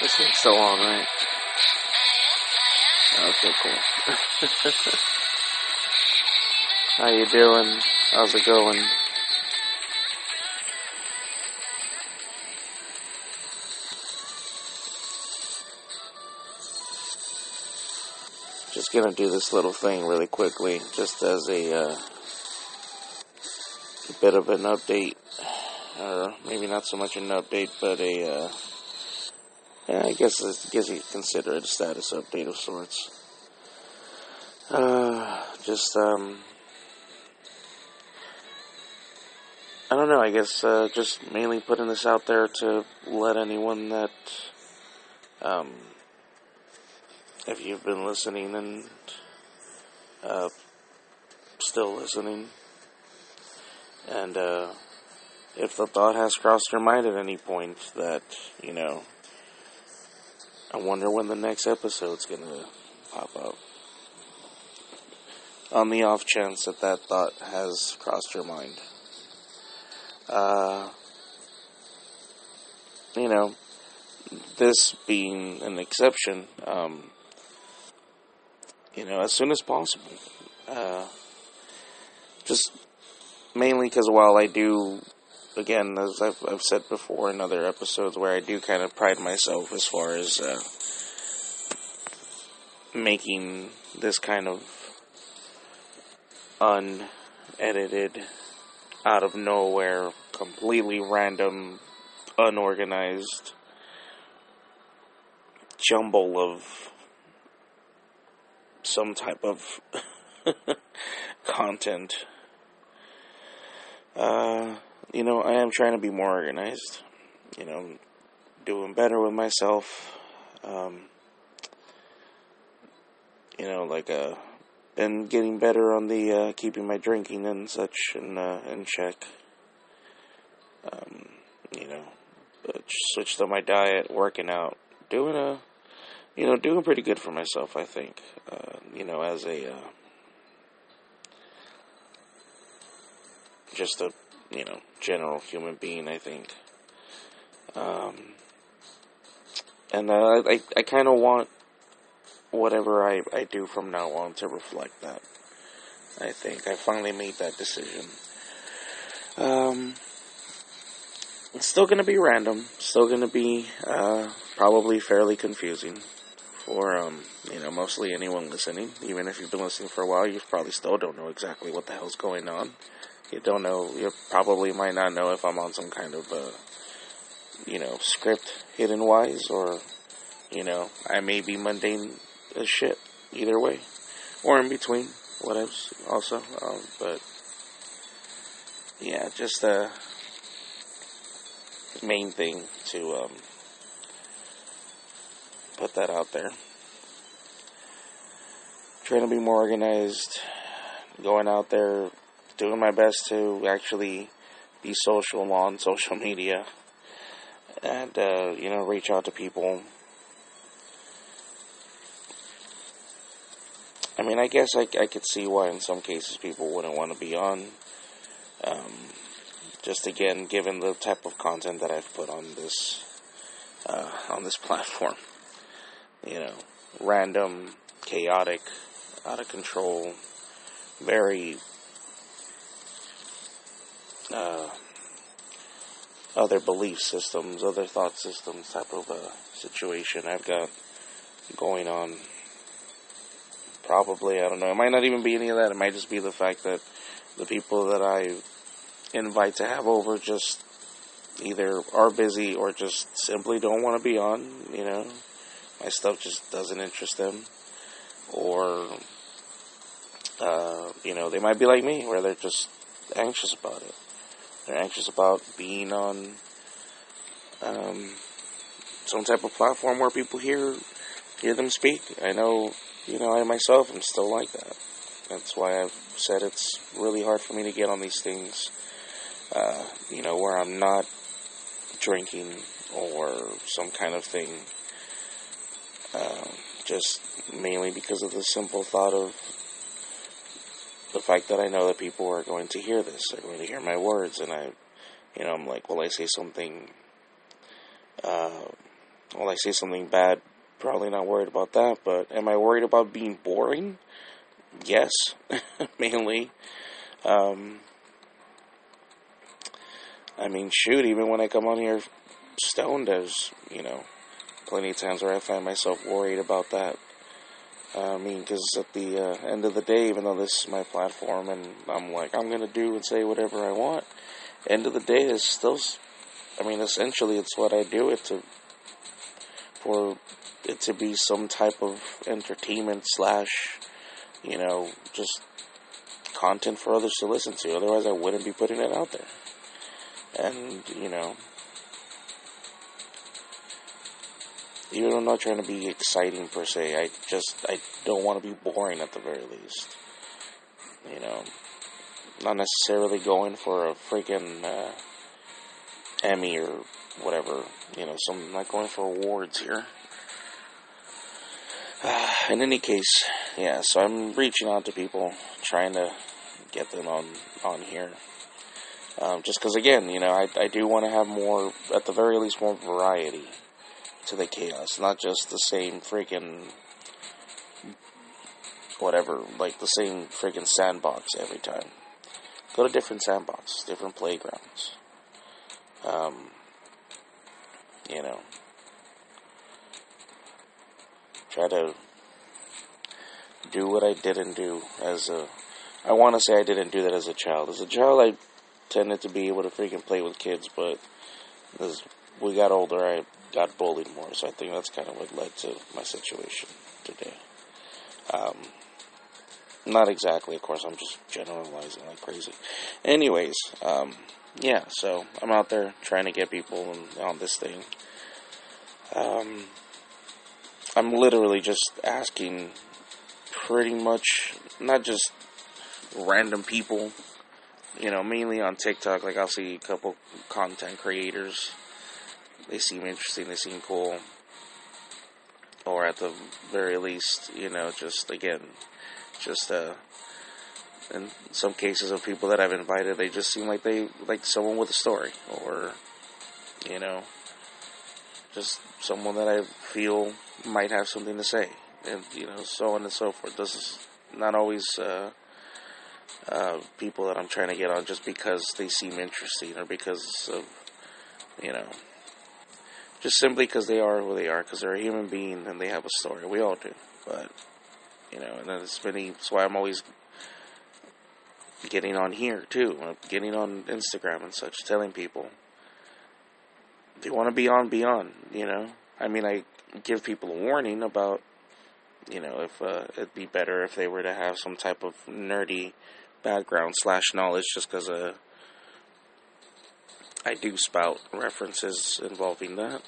This thing's still on, right? Okay, cool. How you doing? How's it going? Just gonna do this little thing really quickly, just as a, uh, a bit of an update, or maybe not so much an update, but a, uh, I guess I guess you consider it a status update of sorts. Uh, just um, I don't know. I guess uh, just mainly putting this out there to let anyone that um, if you've been listening and uh, still listening, and uh, if the thought has crossed your mind at any point that you know I wonder when the next episode's gonna pop up. On the off chance that that thought has crossed your mind. Uh, you know, this being an exception, um, you know, as soon as possible. Uh, just mainly because while I do again, as I've, I've said before in other episodes, where I do kind of pride myself as far as uh, making this kind of unedited, out of nowhere, completely random, unorganized jumble of some type of content. Uh, you know, I am trying to be more organized. You know, doing better with myself. Um, you know, like uh, and getting better on the uh, keeping my drinking and such in uh, in check. Um, you know, switched on my diet, working out, doing a, you know, doing pretty good for myself. I think. Uh, you know, as a uh, just a you know, general human being, I think. Um, and I, I kind of want whatever I, I do from now on to reflect that. I think I finally made that decision. Um, it's still to be random, still to be uh, probably fairly confusing for um, you know mostly anyone listening. Even if you've been listening for a while, you probably still don't know exactly what the hell's going on you don't know, you probably might not know if I'm on some kind of, uh, you know, script hidden wise, or, you know, I may be mundane as shit, either way, or in between, whatever, also, um, but, yeah, just, uh, main thing to, um, put that out there. Trying to be more organized, going out there, doing my best to actually be social on social media and uh, you know reach out to people. I mean, I guess I, I could see why in some cases people wouldn't want to be on. Um, just again, given the type of content that I've put on this uh, on this platform, you know, random, chaotic, out of control, very uh, other belief systems, other thought systems type of a situation I've got going on. Probably, I don't know. It might not even be any of that. It might just be the fact that the people that I invite to have over just either are busy or just simply don't want to be on. You know, my stuff just doesn't interest them, or uh, you know, they might be like me, where they're just anxious about it. They're anxious about being on um, some type of platform where people hear hear them speak. I know, you know, I myself am still like that. That's why I've said it's really hard for me to get on these things. Uh, you know, where I'm not drinking or some kind of thing. Uh, just mainly because of the simple thought of the fact that I know that people are going to hear this, they're going to hear my words, and I you know, I'm like, will I say something, uh, will I say something bad? Probably not worried about that, but am I worried about being boring? Yes, mainly. Um, I mean, shoot, even when I come on here stoned, there's, you know, plenty of times where I find myself worried about that. Uh, I mean, because at the uh, end of the day, even though this is my platform and I'm like, I'm going to do and say whatever I want, end of the day, is still, I mean, essentially, it's what I do it to, for it to be some type of entertainment slash, you know, just content for others to listen to. Otherwise, I wouldn't be putting it out there. And, you know, even though I'm not trying to be exciting per se, I just, I don't want to be boring at the very least. You know, not necessarily going for a freaking uh, Emmy or whatever. You know, so I'm not going for awards here. Uh, in any case, yeah, so I'm reaching out to people, trying to get them on on here. Um, just because, again, you know, I, I do want to have more, at the very least, more variety to the chaos, not just the same freaking whatever, like the same freaking sandbox every time. Go to different sandbox, different playgrounds. Um, you know, try to do what I didn't do as a. I want to say I didn't do that as a child. As a child, I tended to be able to freaking play with kids, but as we got older, I got bullied more. So I think that's kind of what led to my situation today. Um, not exactly, of course. I'm just generalizing like crazy. Anyways, um, yeah. So I'm out there trying to get people on this thing. Um, I'm literally just asking, pretty much, not just random people. You know, mainly on TikTok. Like I'll see a couple content creators they seem interesting, they seem cool. Or at the very least, you know, just again, just uh, in some cases of people that I've invited, they just seem like they like someone with a story, or you know, just someone that I feel might have something to say, and you know, so on and so forth. This is not always uh, uh, people that I'm trying to get on just because they seem interesting or because of you know just simply because they are who they are, because they're a human being and they have a story. We all do, but you know, and it's many. That's why I'm always getting on here too, getting on Instagram and such, telling people if you want to be on, be on. You know, I mean, I give people a warning about, you know, if uh, it'd be better if they were to have some type of nerdy background slash knowledge, just because uh, I do spout references involving that.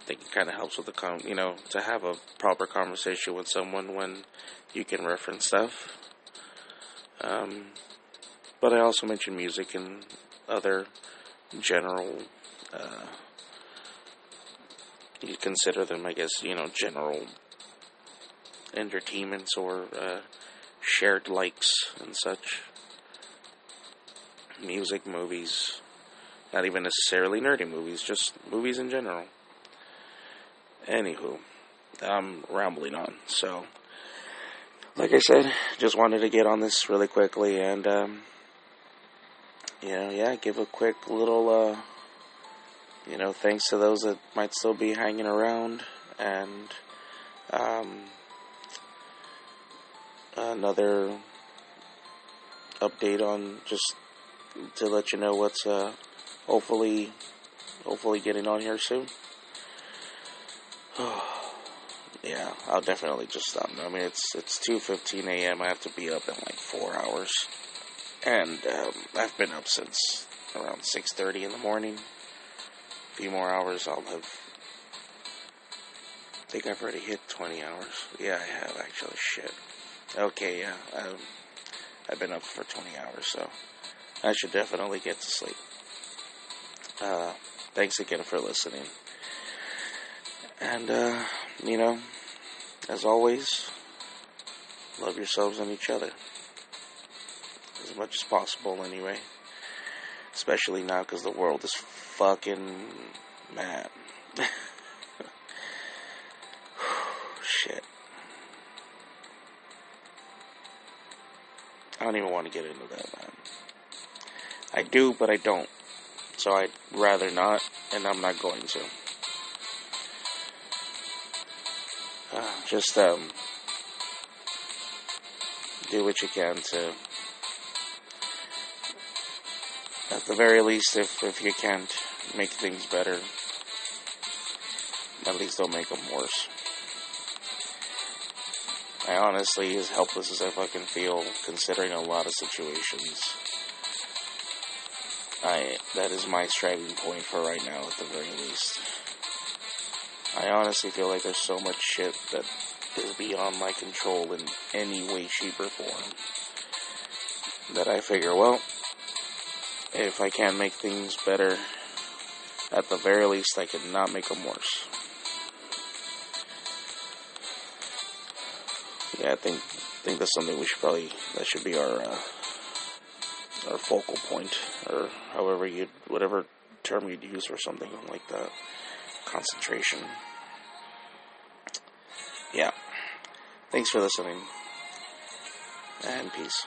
I think it kind of helps with the com, you know, to have a proper conversation with someone when you can reference stuff. Um, but I also mention music and other general. Uh, you consider them, I guess, you know, general entertainments or uh, shared likes and such music, movies, not even necessarily nerdy movies, just movies in general. Anywho, I'm rambling on. So, like I said, just wanted to get on this really quickly and, um, you know, yeah, give a quick little, uh, you know, thanks to those that might still be hanging around and, um, another update on just to let you know what's uh, hopefully hopefully getting on here soon. yeah, I'll definitely just stop. I mean, it's it's two fifteen a.m. I have to be up in like four hours, and um, I've been up since around six thirty in the morning. A few more hours, I'll have. I think I've already hit twenty hours. Yeah, I have actually. Shit. Okay, yeah, I've, I've been up for twenty hours, so I should definitely get to sleep. Uh, thanks again for listening. And, uh, you know, as always, love yourselves and each other. As much as possible, anyway. Especially now because the world is fucking mad. Shit. I don't even want to get into that, man. I do, but I don't. So I'd rather not, and I'm not going to. Uh, just, um, do what you can to, at the very least, if, if you can't make things better, at least don't make them worse. I honestly, as helpless as I fucking feel, considering a lot of situations, I that is my striving point for right now, at the very least. I honestly feel like there's so much shit that is beyond my control in any way, shape, or form that I figure, well, if I can't make things better, at the very least, I can not make them worse. Yeah, I think think that's something we should probably that should be our uh, our focal point, or however you whatever term you'd use for something like that. Concentration. Yeah. Thanks for listening, and peace.